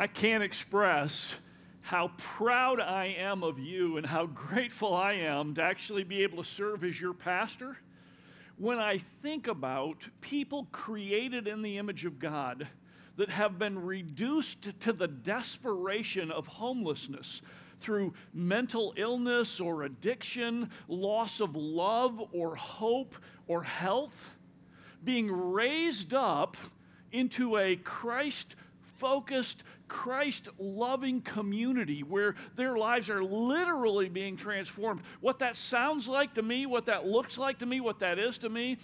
I can't express how proud I am of you and how grateful I am to actually be able to serve as your pastor. When I think about people created in the image of God that have been reduced to the desperation of homelessness through mental illness or addiction, loss of love or hope or health, being raised up into a Christ focused, Christ loving community where their lives are literally being transformed. What that sounds like to me, what that looks like to me, what that is to me,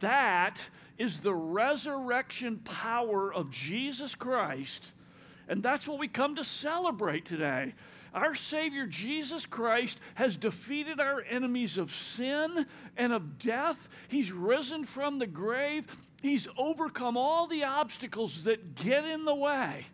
that is the resurrection power of Jesus Christ. And that's what we come to celebrate today. Our Savior Jesus Christ has defeated our enemies of sin and of death. He's risen from the grave. He's overcome all the obstacles that get in the way.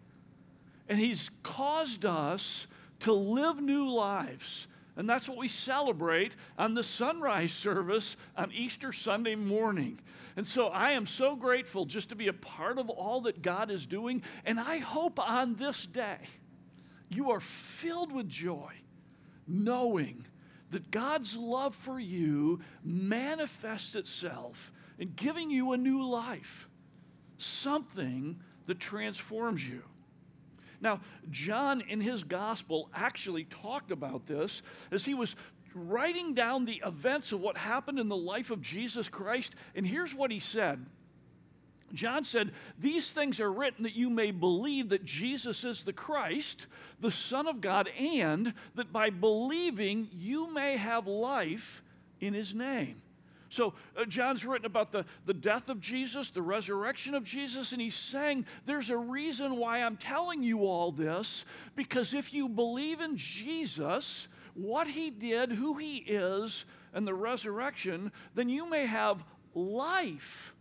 And He's caused us to live new lives. And that's what we celebrate on the sunrise service on Easter Sunday morning. And so I am so grateful just to be a part of all that God is doing. And I hope on this day you are filled with joy, knowing that God's love for you manifests itself in giving you a new life, something that transforms you. Now, John in his gospel actually talked about this as he was writing down the events of what happened in the life of Jesus Christ. And here's what he said John said, These things are written that you may believe that Jesus is the Christ, the Son of God, and that by believing you may have life in his name. So, uh, John's written about the, the death of Jesus, the resurrection of Jesus, and he's saying there's a reason why I'm telling you all this, because if you believe in Jesus, what he did, who he is, and the resurrection, then you may have life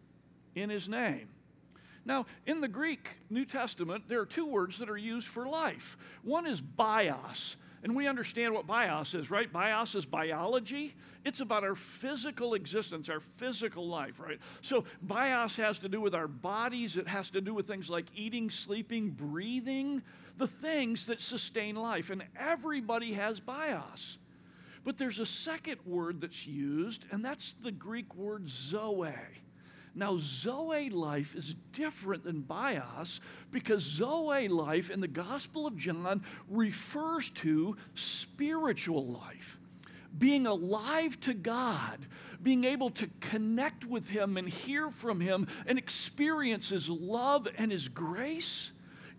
in his name. Now, in the Greek New Testament, there are two words that are used for life. One is bios, and we understand what bios is, right? Bios is biology. It's about our physical existence, our physical life, right? So bios has to do with our bodies. It has to do with things like eating, sleeping, breathing, the things that sustain life. And everybody has bios. But there's a second word that's used, and that's the Greek word zoe. Now, Zoe life is different than bios because Zoe life in the Gospel of John refers to spiritual life. Being alive to God, being able to connect with Him and hear from Him and experience His love and His grace,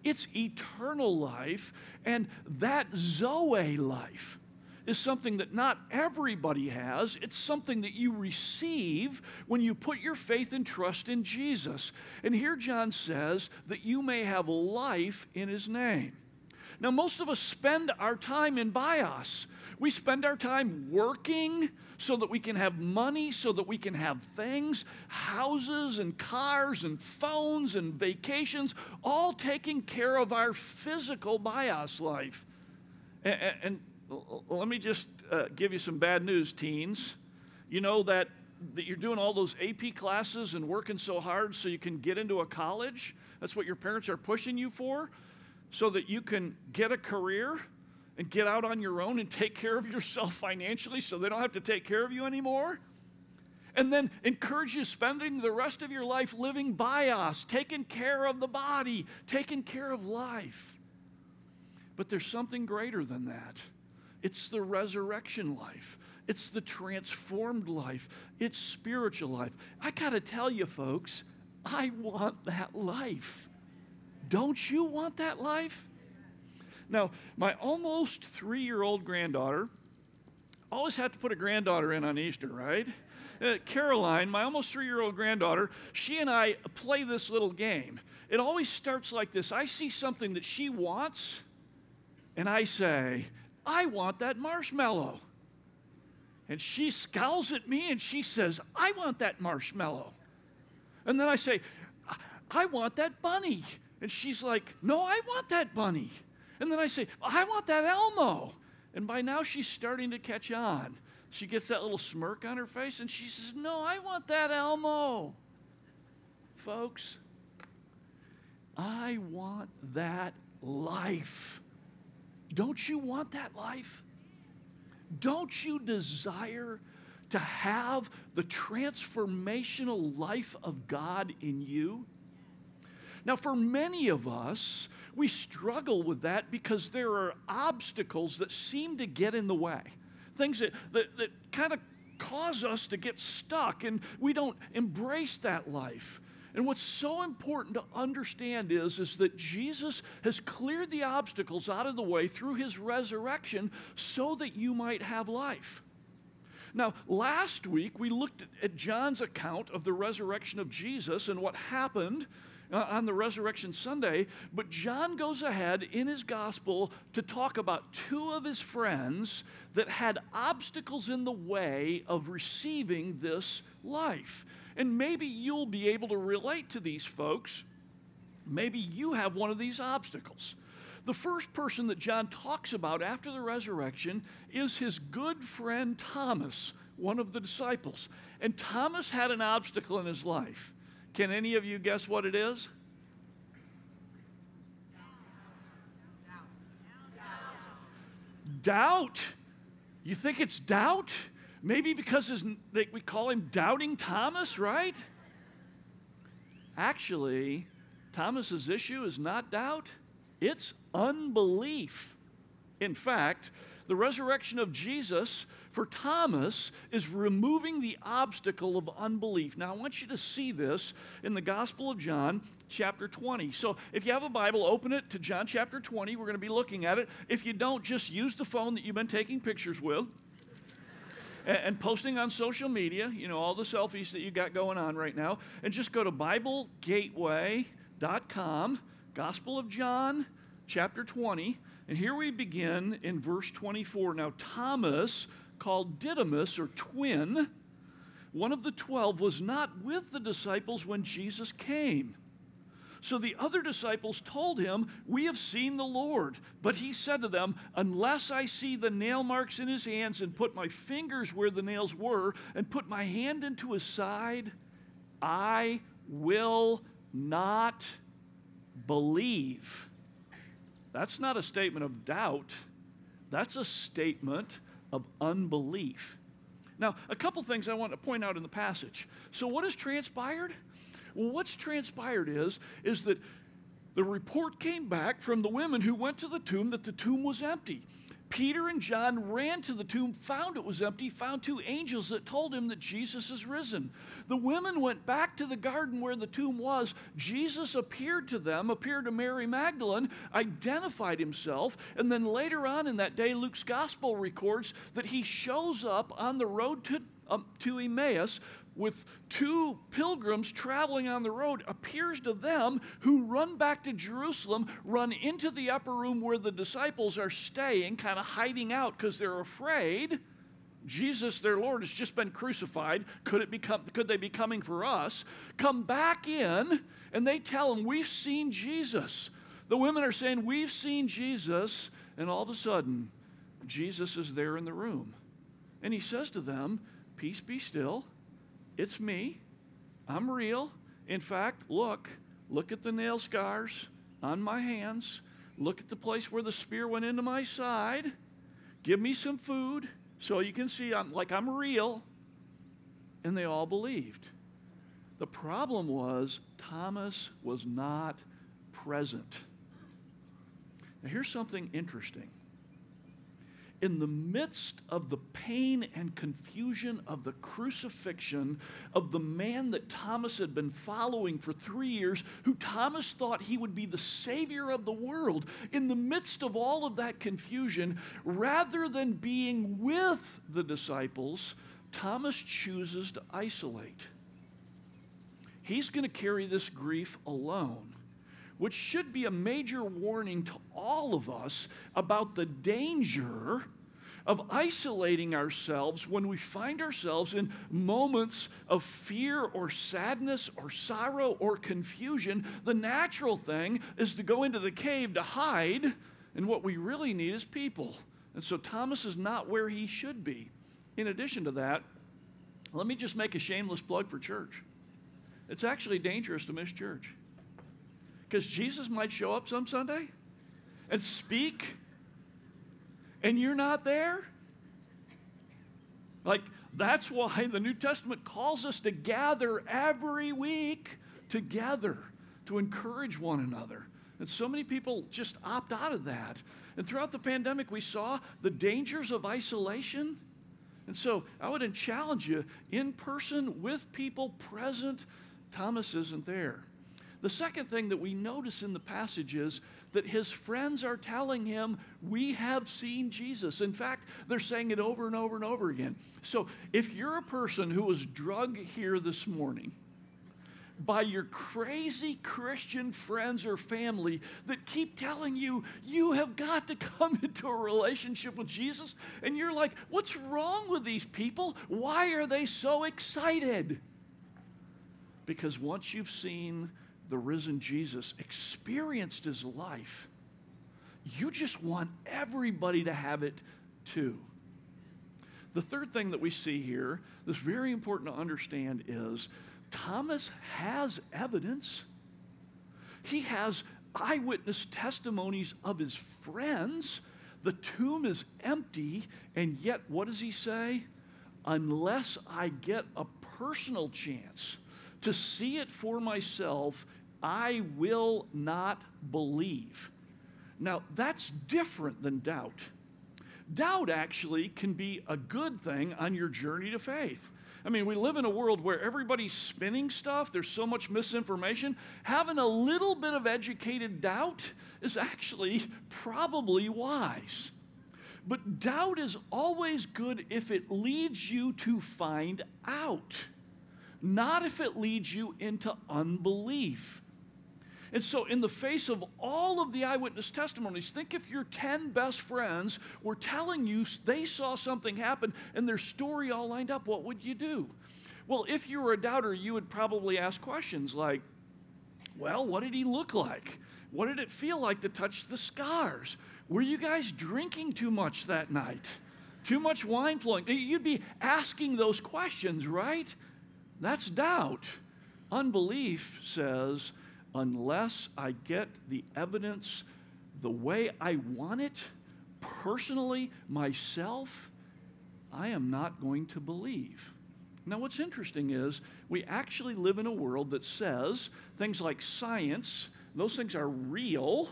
it's eternal life. And that Zoe life, is something that not everybody has. It's something that you receive when you put your faith and trust in Jesus. And here John says that you may have life in his name. Now, most of us spend our time in bios. We spend our time working so that we can have money, so that we can have things, houses and cars and phones and vacations, all taking care of our physical bios life. And, and let me just uh, give you some bad news, teens. You know that, that you're doing all those AP classes and working so hard so you can get into a college? That's what your parents are pushing you for? So that you can get a career and get out on your own and take care of yourself financially so they don't have to take care of you anymore? and then encourage you spending the rest of your life living bios, taking care of the body, taking care of life. But there's something greater than that. It's the resurrection life. It's the transformed life. It's spiritual life. I got to tell you, folks, I want that life. Don't you want that life? Now, my almost three year old granddaughter, always have to put a granddaughter in on Easter, right? Uh, Caroline, my almost three year old granddaughter, she and I play this little game. It always starts like this I see something that she wants, and I say, I want that marshmallow. And she scowls at me and she says, I want that marshmallow. And then I say, I want that bunny. And she's like, No, I want that bunny. And then I say, I want that Elmo. And by now she's starting to catch on. She gets that little smirk on her face and she says, No, I want that Elmo. Folks, I want that life. Don't you want that life? Don't you desire to have the transformational life of God in you? Now, for many of us, we struggle with that because there are obstacles that seem to get in the way, things that, that, that kind of cause us to get stuck, and we don't embrace that life. And what's so important to understand is, is that Jesus has cleared the obstacles out of the way through his resurrection so that you might have life. Now, last week we looked at John's account of the resurrection of Jesus and what happened uh, on the resurrection Sunday, but John goes ahead in his gospel to talk about two of his friends that had obstacles in the way of receiving this life. And maybe you'll be able to relate to these folks. Maybe you have one of these obstacles. The first person that John talks about after the resurrection is his good friend Thomas, one of the disciples. And Thomas had an obstacle in his life. Can any of you guess what it is? Doubt. You think it's doubt? Maybe because his, they, we call him Doubting Thomas, right? Actually, Thomas's issue is not doubt, it's unbelief. In fact, the resurrection of Jesus for Thomas is removing the obstacle of unbelief. Now, I want you to see this in the Gospel of John, chapter 20. So, if you have a Bible, open it to John chapter 20. We're going to be looking at it. If you don't, just use the phone that you've been taking pictures with and, posting on social media, you know, all the selfies that you got going on right now, and just go to BibleGateway.com, Gospel of John, chapter 20, and here we begin in verse 24. Now, Thomas, called Didymus or twin, one of the twelve, was not with the disciples when Jesus came. So the other disciples told him, We have seen the Lord. But he said to them, Unless I see the nail marks in his hands and put my fingers where the nails were and put my hand into his side, I will not believe. That's not a statement of doubt, that's a statement of unbelief. Now, a couple things I want to point out in the passage. So, what has transpired? Well, what's transpired is, is that the report came back from the women who went to the tomb that the tomb was empty. Peter and John ran to the tomb, found it was empty, found two angels that told him that Jesus is risen. The women went back to the garden where the tomb was. Jesus appeared to them, appeared to Mary Magdalene, identified himself, and then later on in that day, Luke's gospel records that he shows up on the road to, um, to Emmaus with two pilgrims traveling on the road appears to them who run back to Jerusalem, run into the upper room where the disciples are staying, kind of hiding out because they're afraid. Jesus, their Lord, has just been crucified. Could, it become, could they be coming for us? Come back in, and they tell him, We've seen Jesus. The women are saying, We've seen Jesus. And all of a sudden, Jesus is there in the room. And he says to them, Peace be still. It's me. I'm real. In fact, look, look at the nail scars on my hands. Look at the place where the spear went into my side. Give me some food so you can see I'm like I'm real. And they all believed. The problem was Thomas was not present. Now, here's something interesting in the midst of the pain and confusion of the crucifixion of the man that Thomas had been following for three years, who Thomas thought he would be the Savior of the world, in the midst of all of that confusion, rather than being with the disciples, Thomas chooses to isolate. He's going to carry this grief alone which should be a major warning to all of us about the danger of isolating ourselves when we find ourselves in moments of fear or sadness or sorrow or confusion. The natural thing is to go into the cave to hide, and what we really need is people. And so Thomas is not where he should be. In addition to that, let me just make a shameless plug for church. It's actually dangerous to miss church. Because Jesus might show up some Sunday and speak, and you're not there? Like, that's why the New Testament calls us to gather every week together to encourage one another. And so many people just opt out of that. And throughout the pandemic, we saw the dangers of isolation. And so I would challenge you in person with people present. Thomas isn't there. The second thing that we notice in the passage is that his friends are telling him, We have seen Jesus. In fact, they're saying it over and over and over again. So if you're a person who was drug here this morning, by your crazy Christian friends or family that keep telling you you have got to come into a relationship with Jesus. And you're like, what's wrong with these people? Why are they so excited? Because once you've seen the risen Jesus, experienced his life, you just want everybody to have it too. The third thing that we see here that's very important to understand is Thomas has evidence. He has eyewitness testimonies of his friends. The tomb is empty, and yet what does he say? Unless I get a personal chance to see it for myself, I will not believe. Now, that's different than doubt. Doubt actually can be a good thing on your journey to faith. I mean, we live in a world where everybody's spinning stuff, there's so much misinformation. Having a little bit of educated doubt is actually probably wise. But doubt is always good if it leads you to find out not if it leads you into unbelief. And so, in the face of all of the eyewitness testimonies, think if your 10 best friends were telling you they saw something happen and their story all lined up, what would you do? Well, if you were a doubter, you would probably ask questions like, well, what did he look like? What did it feel like to touch the scars? Were you guys drinking too much that night? Too much wine flowing? You'd be asking those questions, right? That's doubt. Unbelief says, unless I get the evidence the way I want it, personally, myself, I am not going to believe. Now, what's interesting is we actually live in a world that says things like science, those things are real,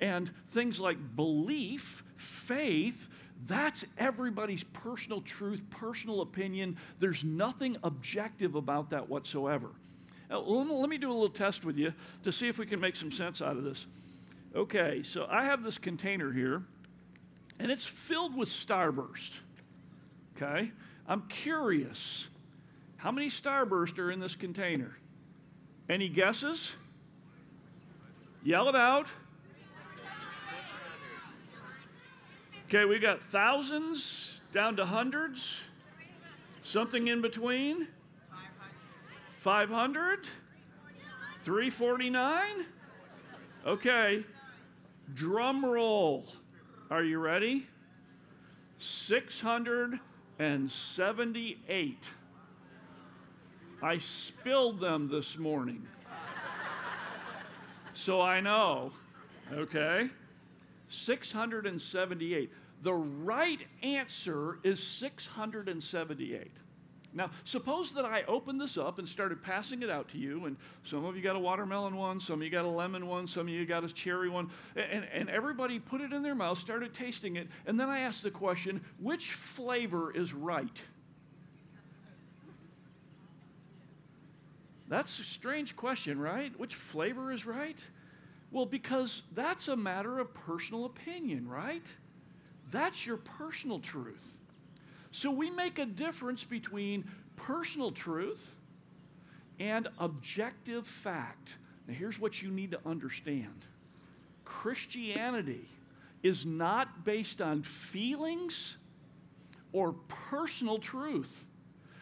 and things like belief, faith, that's everybody's personal truth, personal opinion. There's nothing objective about that whatsoever. Now, let me do a little test with you to see if we can make some sense out of this. Okay, so I have this container here, and it's filled with Starburst. Okay, I'm curious. How many Starburst are in this container? Any guesses? Yell it out. Okay, we got thousands down to hundreds, something in between. 500? 349? Okay, drum roll. Are you ready? 678. I spilled them this morning. so I know, okay? 678. The right answer is 678. Now, suppose that I opened this up and started passing it out to you, and some of you got a watermelon one, some of you got a lemon one, some of you got a cherry one, and, and everybody put it in their mouth, started tasting it, and then I asked the question which flavor is right? That's a strange question, right? Which flavor is right? Well, because that's a matter of personal opinion, right? That's your personal truth. So we make a difference between personal truth and objective fact. Now, here's what you need to understand Christianity is not based on feelings or personal truth.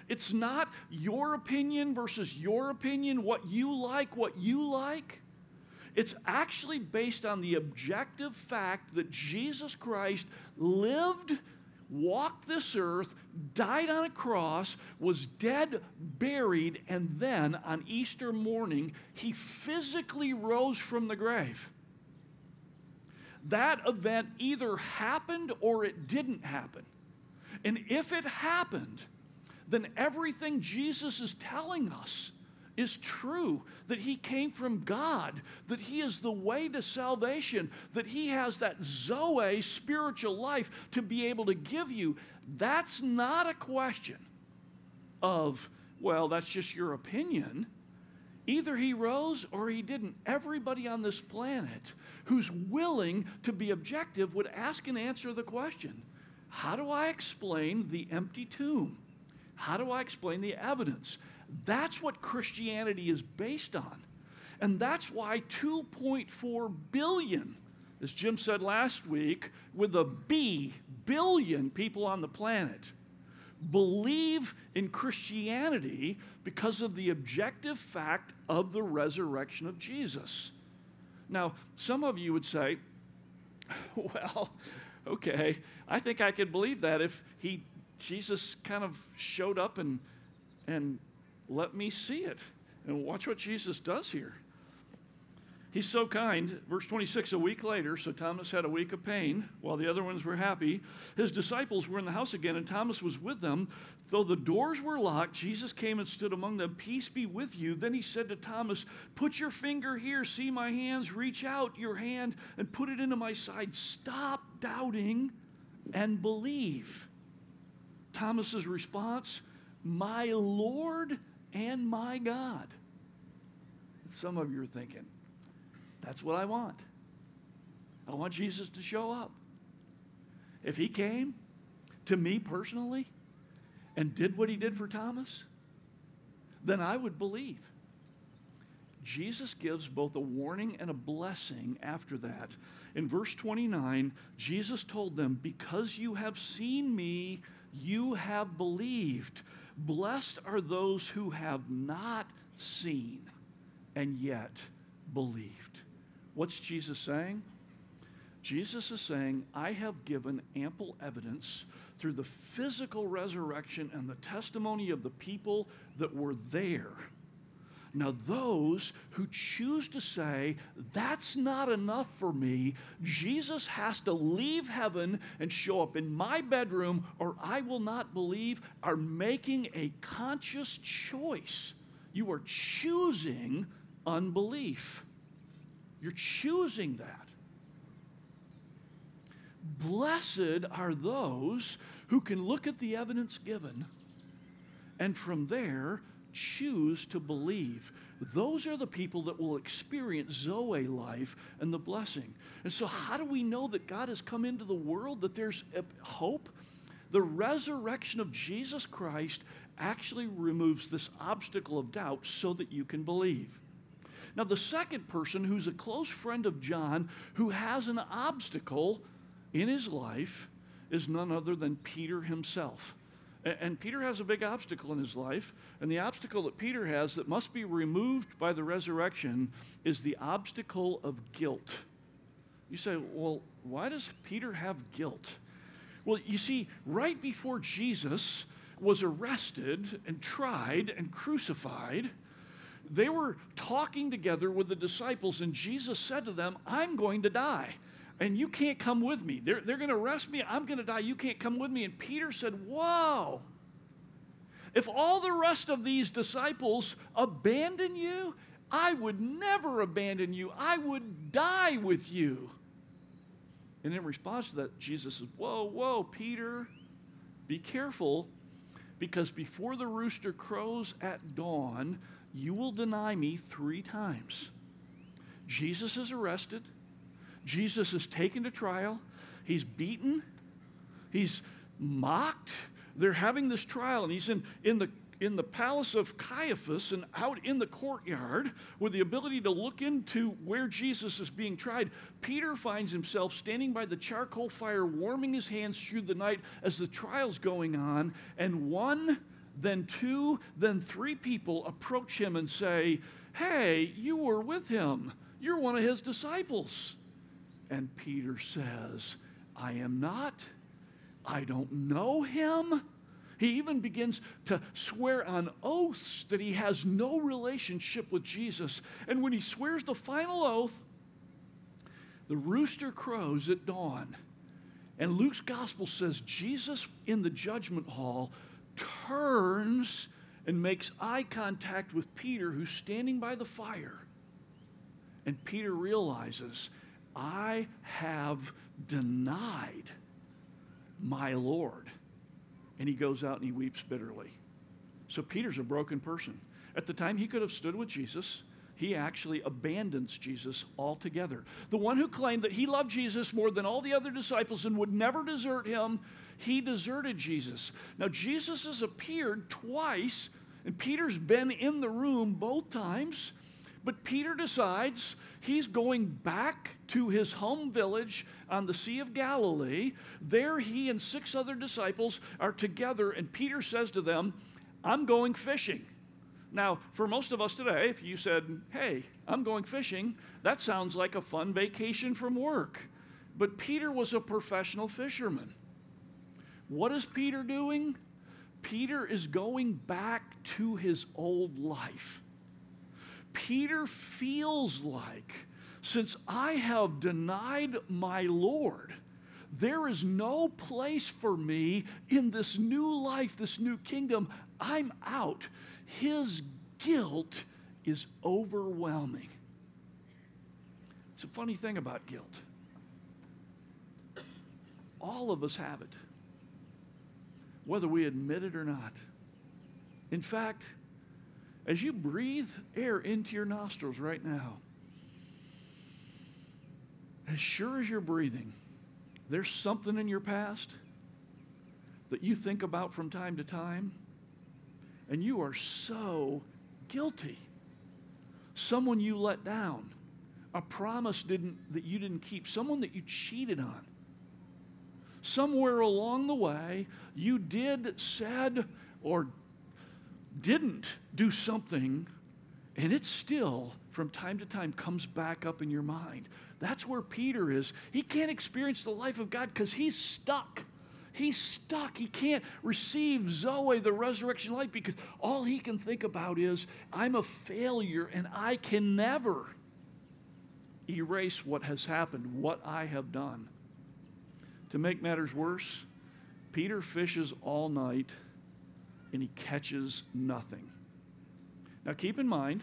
It's not your opinion versus your opinion, what you like, what you like. It's actually based on the objective fact that Jesus Christ lived, walked this earth, died on a cross, was dead, buried, and then on Easter morning, he physically rose from the grave. that event either happened or it didn't happen. And if it happened, then everything Jesus is telling us is true that he came from God, that he is the way to salvation, that he has that Zoe spiritual life to be able to give you. That's not a question of, well, that's just your opinion. Either he rose or he didn't. Everybody on this planet who's willing to be objective would ask and answer the question how do I explain the empty tomb? How do I explain the evidence? That's what Christianity is based on. And that's why 2.4 billion, as Jim said last week, with a B, billion people on the planet believe in Christianity because of the objective fact of the resurrection of Jesus. Now, some of you would say, well, okay, I think I could believe that if he Jesus kind of showed up and and let me see it. And watch what Jesus does here. He's so kind. Verse 26 A week later, so Thomas had a week of pain while the other ones were happy. His disciples were in the house again, and Thomas was with them. Though the doors were locked, Jesus came and stood among them. Peace be with you. Then he said to Thomas, Put your finger here, see my hands, reach out your hand and put it into my side. Stop doubting and believe. Thomas's response, My Lord and my God. Some of you are thinking, that's what I want. I want Jesus to show up. If he came to me personally and did what he did for Thomas, then I would believe. Jesus gives both a warning and a blessing after that. In verse 29, Jesus told them, Because you have seen me, you have believed. Blessed are those who have not seen and yet believed. What's Jesus saying? Jesus is saying, I have given ample evidence through the physical resurrection and the testimony of the people that were there now, those who choose to say, that's not enough for me, Jesus has to leave heaven and show up in my bedroom, or I will not believe, are making a conscious choice. You are choosing unbelief. You're choosing that. Blessed are those who can look at the evidence given and from there choose to believe. Those are the people that will experience Zoe life and the blessing. And so, how do we know that God has come into the world, that there's hope? The resurrection of Jesus Christ actually removes this obstacle of doubt so that you can believe. Now, the second person who's a close friend of John who has an obstacle in his life is none other than Peter himself. And Peter has a big obstacle in his life. And the obstacle that Peter has that must be removed by the resurrection is the obstacle of guilt. You say, well, why does Peter have guilt? Well, you see, right before Jesus was arrested and tried and crucified, they were talking together with the disciples, and Jesus said to them, I'm going to die and you can't come with me. They're, they're going to arrest me. I'm going to die. You can't come with me. And Peter said, Whoa. If all the rest of these disciples abandon you, I would never abandon you. I would die with you. And in response to that, Jesus says, Whoa, whoa, Peter, be careful, because before the rooster crows at dawn, you will deny me three times. Jesus is arrested. Jesus is taken to trial. He's beaten. He's mocked. They're having this trial, and he's in, in, the, in the palace of Caiaphas and out in the courtyard with the ability to look into where Jesus is being tried. Peter finds himself standing by the charcoal fire, warming his hands through the night as the trial's going on, and one, then two, then three people approach him and say, Hey, you were with him. You're one of his disciples. And Peter says, I am not. I don't know him. He even begins to swear on oaths that he has no relationship with Jesus. And when he swears the final oath, the rooster crows at dawn. And Luke's gospel says Jesus in the judgment hall turns and makes eye contact with Peter, who's standing by the fire. And Peter realizes, I have denied my Lord. And he goes out and he weeps bitterly. So Peter's a broken person. At the time, he could have stood with Jesus. He actually abandons Jesus altogether. The one who claimed that he loved Jesus more than all the other disciples and would never desert him, he deserted Jesus. Now, Jesus has appeared twice, and Peter's been in the room both times. But Peter decides he's going back to his home village on the Sea of Galilee. There, he and six other disciples are together, and Peter says to them, I'm going fishing. Now, for most of us today, if you said, Hey, I'm going fishing, that sounds like a fun vacation from work. But Peter was a professional fisherman. What is Peter doing? Peter is going back to his old life. Peter feels like, since I have denied my Lord, there is no place for me in this new life, this new kingdom. I'm out. His guilt is overwhelming. It's a funny thing about guilt. All of us have it, whether we admit it or not. In fact, as you breathe air into your nostrils right now, as sure as you're breathing, there's something in your past that you think about from time to time, and you are so guilty. Someone you let down, a promise didn't, that you didn't keep, someone that you cheated on. Somewhere along the way, you did, said, or didn't do something, and it still, from time to time, comes back up in your mind. That's where Peter is. He can't experience the life of God because he's stuck. He's stuck. He can't receive Zoe, the resurrection life, because all he can think about is, I'm a failure and I can never erase what has happened, what I have done. To make matters worse, Peter fishes all night and he catches nothing. Now, keep in mind,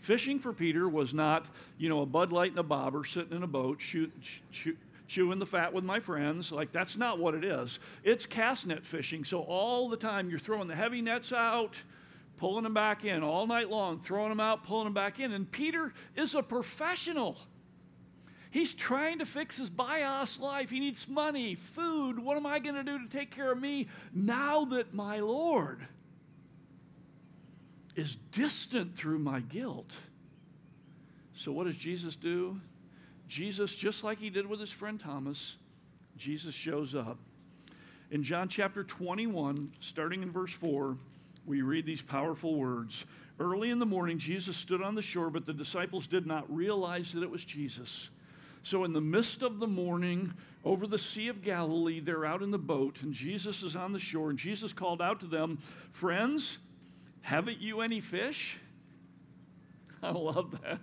fishing for Peter was not, you know, a Bud Light and a bobber sitting in a boat, shoot, shoot, chewing the fat with my friends. Like, that's not what it is. It's cast net fishing. So, all the time you're throwing the heavy nets out, pulling them back in all night long, throwing them out, pulling them back in. And Peter is a professional. He's trying to fix his bios life. He needs money, food. What am I going to do to take care of me now that my Lord is distant through my guilt? So, what does Jesus do? Jesus, just like he did with his friend Thomas, Jesus shows up. In John chapter 21, starting in verse 4, we read these powerful words. Early in the morning, Jesus stood on the shore, but the disciples did not realize that it was Jesus. So, in the midst of the morning, over the Sea of Galilee, they're out in the boat, and Jesus is on the shore. And Jesus called out to them, Friends, haven't you any fish? I love that.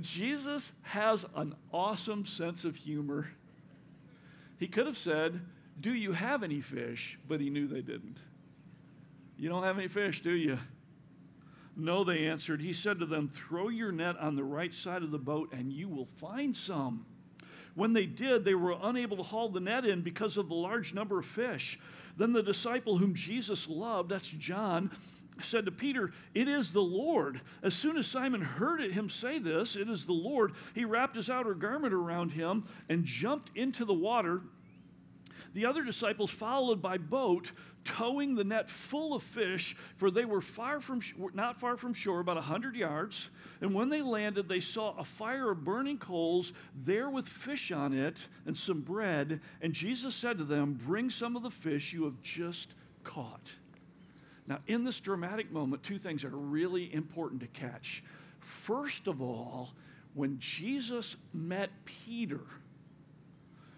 Jesus has an awesome sense of humor. He could have said, Do you have any fish? But he knew they didn't. You don't have any fish, do you? No, they answered. He said to them, Throw your net on the right side of the boat, and you will find some. When they did, they were unable to haul the net in because of the large number of fish. Then the disciple whom Jesus loved, that's John, said to Peter, It is the Lord. As soon as Simon heard him say this, It is the Lord, he wrapped his outer garment around him and jumped into the water. The other disciples followed by boat, towing the net full of fish, for they were far from not far from shore, about a hundred yards. And when they landed, they saw a fire of burning coals there with fish on it and some bread. And Jesus said to them, "Bring some of the fish you have just caught." Now, in this dramatic moment, two things are really important to catch. First of all, when Jesus met Peter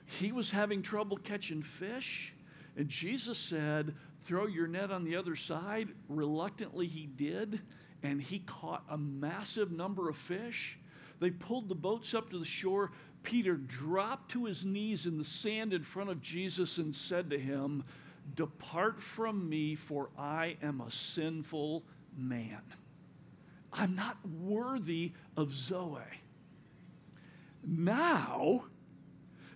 he was having trouble catching fish, and Jesus said, Throw your net on the other side. Reluctantly, he did, and he caught a massive number of fish. They pulled the boats up to the shore. Peter dropped to his knees in the sand in front of Jesus and said to him, Depart from me, for I am a sinful man. I'm not worthy of Zoe. Now,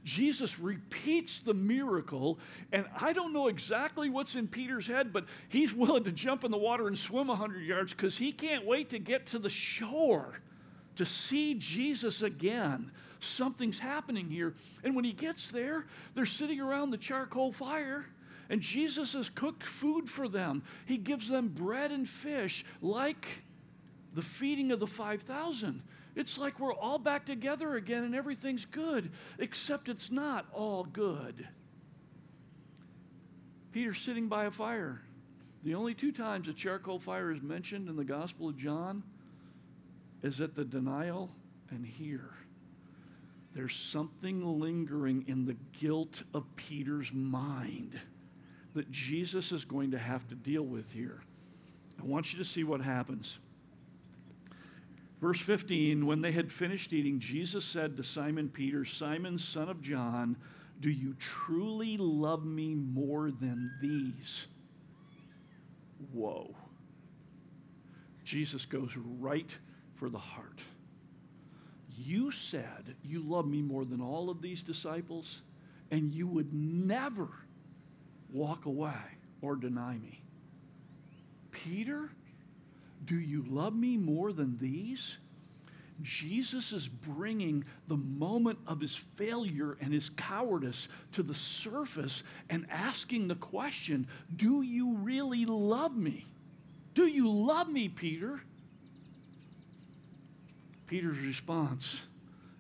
Jesus repeats the miracle, and I don't know exactly what's in Peter's head, but he's willing to jump in the water and swim 100 yards because he can't wait to get to the shore to see Jesus again. Something's happening here. And when he gets there, they're sitting around the charcoal fire. And Jesus has cooked food for them. He gives them bread and fish, like the feeding of the 5,000. It's like we're all back together again and everything's good, except it's not all good. Peter's sitting by a fire. The only two times a charcoal fire is mentioned in the Gospel of John is at the denial and here. There's something lingering in the guilt of Peter's mind that Jesus is going to have to deal with here. I want you to see what happens. Verse 15 When they had finished eating, Jesus said to Simon Peter, Simon, son of John, do you truly love me more than these? Whoa. Jesus goes right for the heart. You said you love me more than all of these disciples, and you would never walk away or deny me. Peter, do you love me more than these? Jesus is bringing the moment of his failure and his cowardice to the surface and asking the question Do you really love me? Do you love me, Peter? Peter's response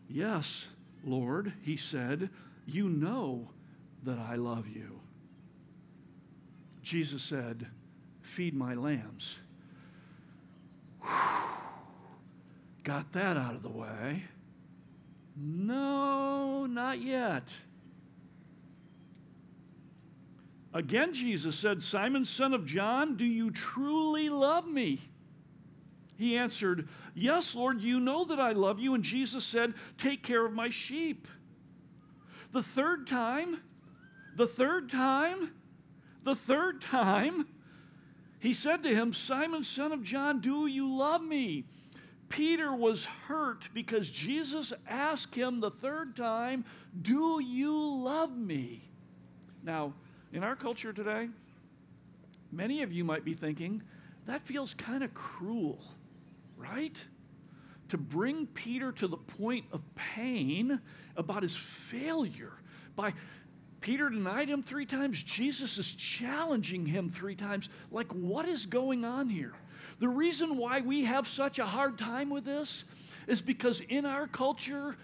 Yes, Lord, he said, You know that I love you. Jesus said, Feed my lambs. Got that out of the way. No, not yet. Again, Jesus said, Simon, son of John, do you truly love me? He answered, Yes, Lord, you know that I love you. And Jesus said, Take care of my sheep. The third time, the third time, the third time, he said to him, Simon, son of John, do you love me? Peter was hurt because Jesus asked him the third time, Do you love me? Now, in our culture today, many of you might be thinking, that feels kind of cruel, right? To bring Peter to the point of pain about his failure by Peter denied him three times. Jesus is challenging him three times. Like, what is going on here? The reason why we have such a hard time with this is because in our culture,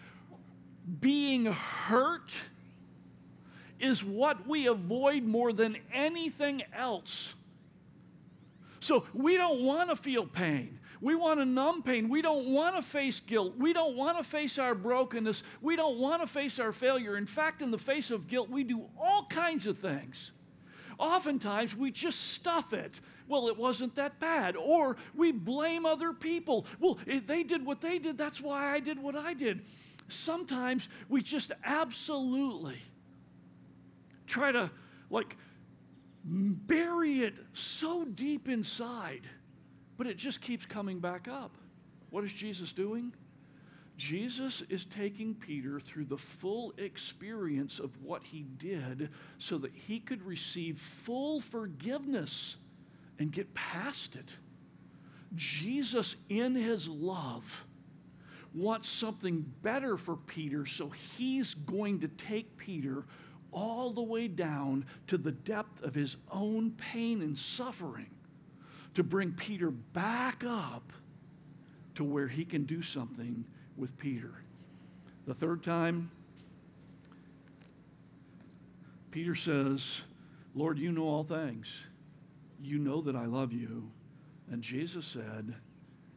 being hurt is what we avoid more than anything else. So we don't want to feel pain. We want to numb pain. We don't want to face guilt. We don't want to face our brokenness. We don't want to face our failure. In fact, in the face of guilt, we do all kinds of things. Oftentimes, we just stuff it. Well, it wasn't that bad. Or we blame other people. Well, they did what they did, that's why I did what I did. Sometimes we just absolutely try to, like, bury it so deep inside, but it just keeps coming back up. What is Jesus doing? Jesus is taking Peter through the full experience of what he did so that he could receive full forgiveness and get past it. Jesus, in his love, wants something better for Peter, so he's going to take Peter all the way down to the depth of his own pain and suffering to bring Peter back up to where he can do something with Peter. The third time, Peter says, Lord, you know all things. You know that I love you. And Jesus said,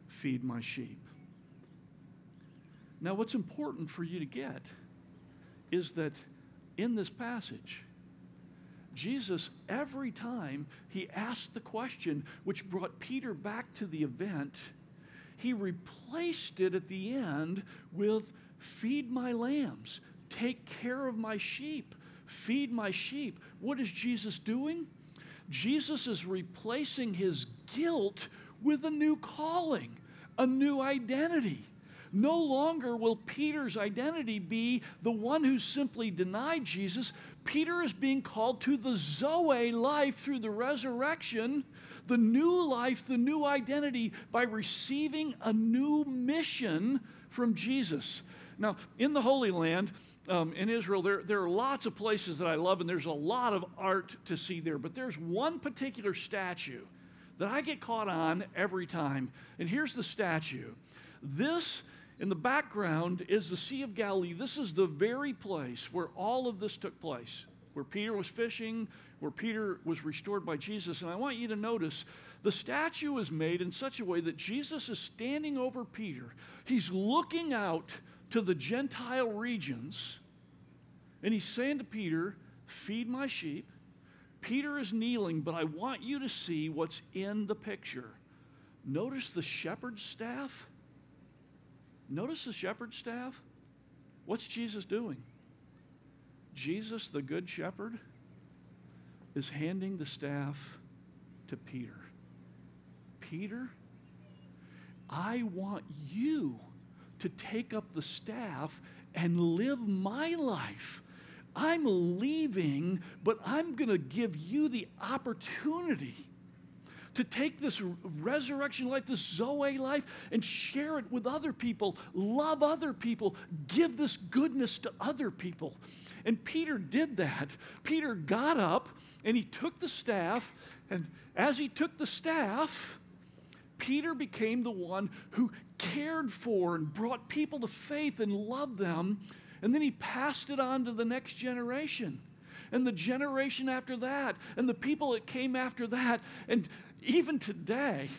Feed my sheep. Now, what's important for you to get is that in this passage, Jesus, every time he asked the question, which brought Peter back to the event, he replaced it at the end with feed my lambs, take care of my sheep, feed my sheep. What is Jesus doing? Jesus is replacing his guilt with a new calling, a new identity. No longer will Peter's identity be the one who simply denied Jesus. Peter is being called to the Zoe life through the resurrection, the new life, the new identity by receiving a new mission from Jesus. Now, in the Holy Land, um, in Israel, there, there are lots of places that I love, and there's a lot of art to see there. But there's one particular statue that I get caught on every time. And here's the statue. This in the background is the Sea of Galilee. This is the very place where all of this took place, where Peter was fishing, where Peter was restored by Jesus. And I want you to notice the statue is made in such a way that Jesus is standing over Peter. He's looking out to the Gentile regions, and he's saying to Peter, Feed my sheep. Peter is kneeling, but I want you to see what's in the picture. Notice the shepherd's staff Notice the shepherd's staff. What's Jesus doing? Jesus, the good shepherd, is handing the staff to Peter. Peter, I want you to take up the staff and live my life. I'm leaving, but I'm going to give you the opportunity to take this resurrection life, this Zoe life, and share it with other people, love other people, give this goodness to other people. And Peter did that. Peter got up and he took the staff, and as he took the staff, Peter became the one who cared for and brought people to faith and loved them. And then he passed it on to the next generation and the generation after that and the people that came after that. And even today,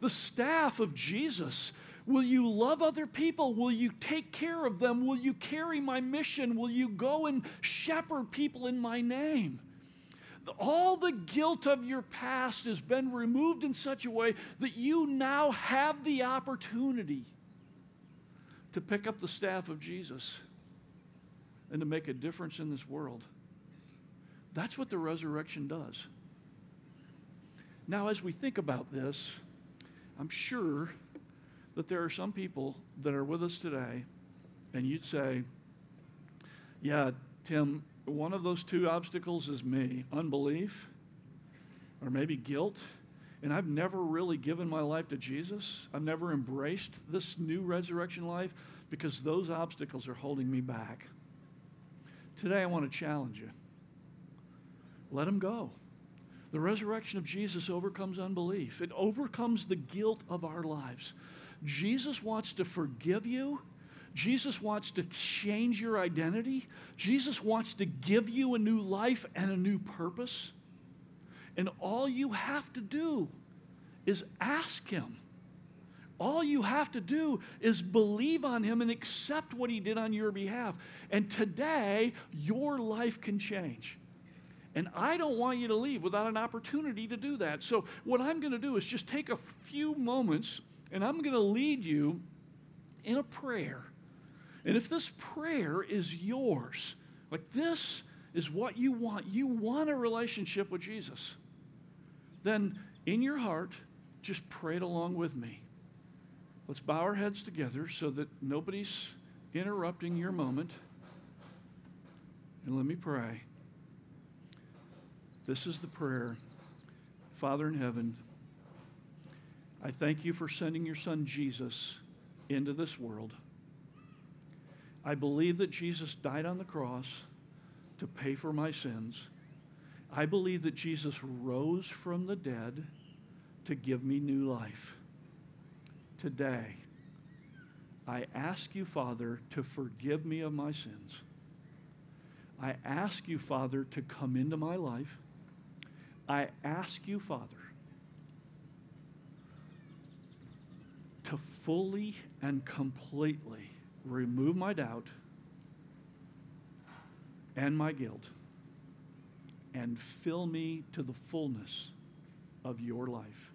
the staff of Jesus. Will you love other people? Will you take care of them? Will you carry my mission? Will you go and shepherd people in my name? All the guilt of your past has been removed in such a way that you now have the opportunity to pick up the staff of Jesus and to make a difference in this world. That's what the resurrection does. Now, as we think about this, I'm sure that there are some people that are with us today, and you'd say, Yeah, Tim, one of those two obstacles is me unbelief or maybe guilt. And I've never really given my life to Jesus. I've never embraced this new resurrection life because those obstacles are holding me back. Today, I want to challenge you. Let them go. The resurrection of Jesus overcomes unbelief, it overcomes the guilt of our lives. Jesus wants to forgive you. Jesus wants to change your identity. Jesus wants to give you a new life and a new purpose. And all you have to do is ask Him. All you have to do is believe on Him and accept what He did on your behalf. And today, your life can change. And I don't want you to leave without an opportunity to do that. So, what I'm going to do is just take a few moments and I'm going to lead you in a prayer. And if this prayer is yours, like this is what you want, you want a relationship with Jesus, then in your heart, just pray it along with me. Let's bow our heads together so that nobody's interrupting your moment. And let me pray. This is the prayer Father in heaven, I thank you for sending your son Jesus into this world. I believe that Jesus died on the cross to pay for my sins. I believe that Jesus rose from the dead to give me new life. Today, I ask you, Father, to forgive me of my sins. I ask you, Father, to come into my life. I ask you, Father, to fully and completely remove my doubt and my guilt and fill me to the fullness of your life.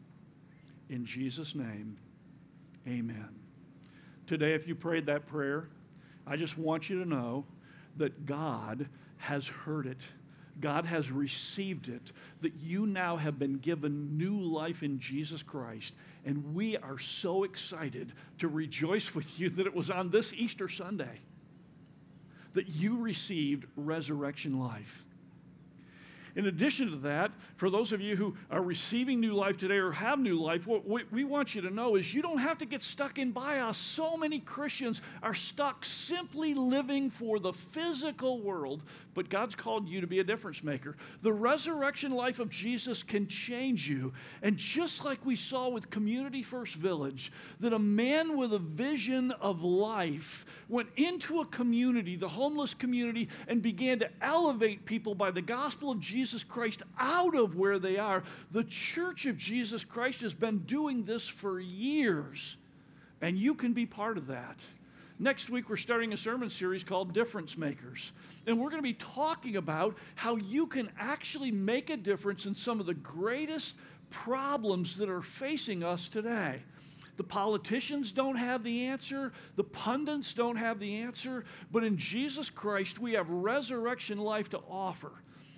In Jesus' name, Amen. Today, if you prayed that prayer, I just want you to know that God has heard it. God has received it, that you now have been given new life in Jesus Christ. And we are so excited to rejoice with you that it was on this Easter Sunday that you received resurrection life. In addition to that, for those of you who are receiving new life today or have new life, what we want you to know is you don't have to get stuck in bios. So many Christians are stuck simply living for the physical world, but God's called you to be a difference maker. The resurrection life of Jesus can change you. And just like we saw with Community First Village, that a man with a vision of life went into a community, the homeless community, and began to elevate people by the gospel of Jesus Jesus Christ out of where they are. The church of Jesus Christ has been doing this for years, and you can be part of that. Next week, we're starting a sermon series called Difference Makers. And we're going to be talking about how you can actually make a difference in some of the greatest problems that are facing us today. The politicians don't have the answer, the pundits don't have the answer, but in Jesus Christ, we have resurrection life to offer.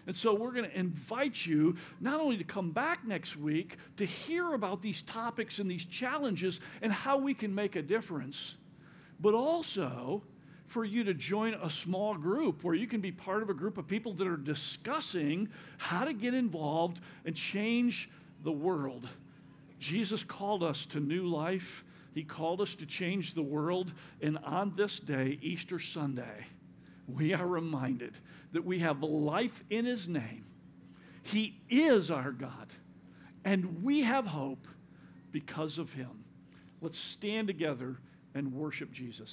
And so we're going to invite you not only to come back next week to hear about these topics and these challenges and how we can make a difference, but also for you to join a small group where you can be part of a group of people that are discussing how to get involved and change the world. Jesus called us to new life. He called us to change the world. And on this day, Easter Sunday, we are reminded that we have life in His name. He is our God, and we have hope because of Him. Let's stand together and worship Jesus.